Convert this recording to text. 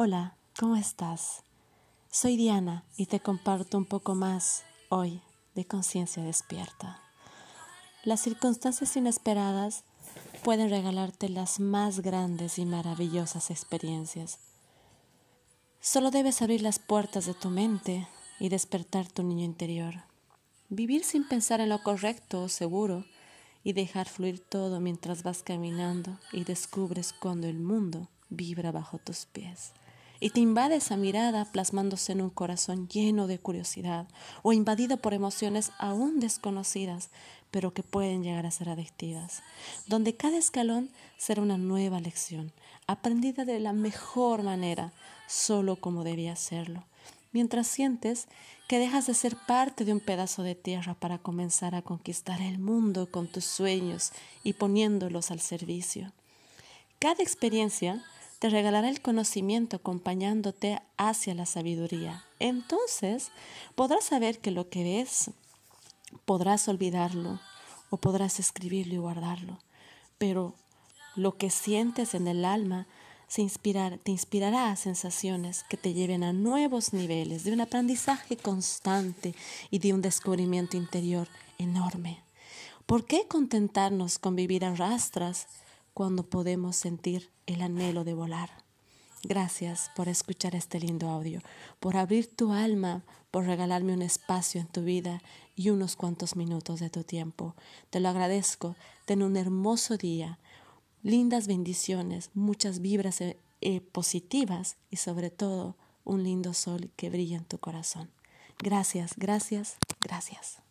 Hola, ¿cómo estás? Soy Diana y te comparto un poco más hoy de conciencia despierta. Las circunstancias inesperadas pueden regalarte las más grandes y maravillosas experiencias. Solo debes abrir las puertas de tu mente y despertar tu niño interior. Vivir sin pensar en lo correcto o seguro y dejar fluir todo mientras vas caminando y descubres cuando el mundo vibra bajo tus pies y te invade esa mirada plasmándose en un corazón lleno de curiosidad o invadido por emociones aún desconocidas, pero que pueden llegar a ser adictivas, donde cada escalón será una nueva lección, aprendida de la mejor manera, solo como debía serlo, mientras sientes que dejas de ser parte de un pedazo de tierra para comenzar a conquistar el mundo con tus sueños y poniéndolos al servicio. Cada experiencia te regalará el conocimiento acompañándote hacia la sabiduría. Entonces podrás saber que lo que ves, podrás olvidarlo o podrás escribirlo y guardarlo, pero lo que sientes en el alma te inspirará a sensaciones que te lleven a nuevos niveles de un aprendizaje constante y de un descubrimiento interior enorme. ¿Por qué contentarnos con vivir a rastras cuando podemos sentir el anhelo de volar. Gracias por escuchar este lindo audio, por abrir tu alma, por regalarme un espacio en tu vida y unos cuantos minutos de tu tiempo. Te lo agradezco. Ten un hermoso día, lindas bendiciones, muchas vibras eh, eh, positivas y sobre todo un lindo sol que brilla en tu corazón. Gracias, gracias, gracias.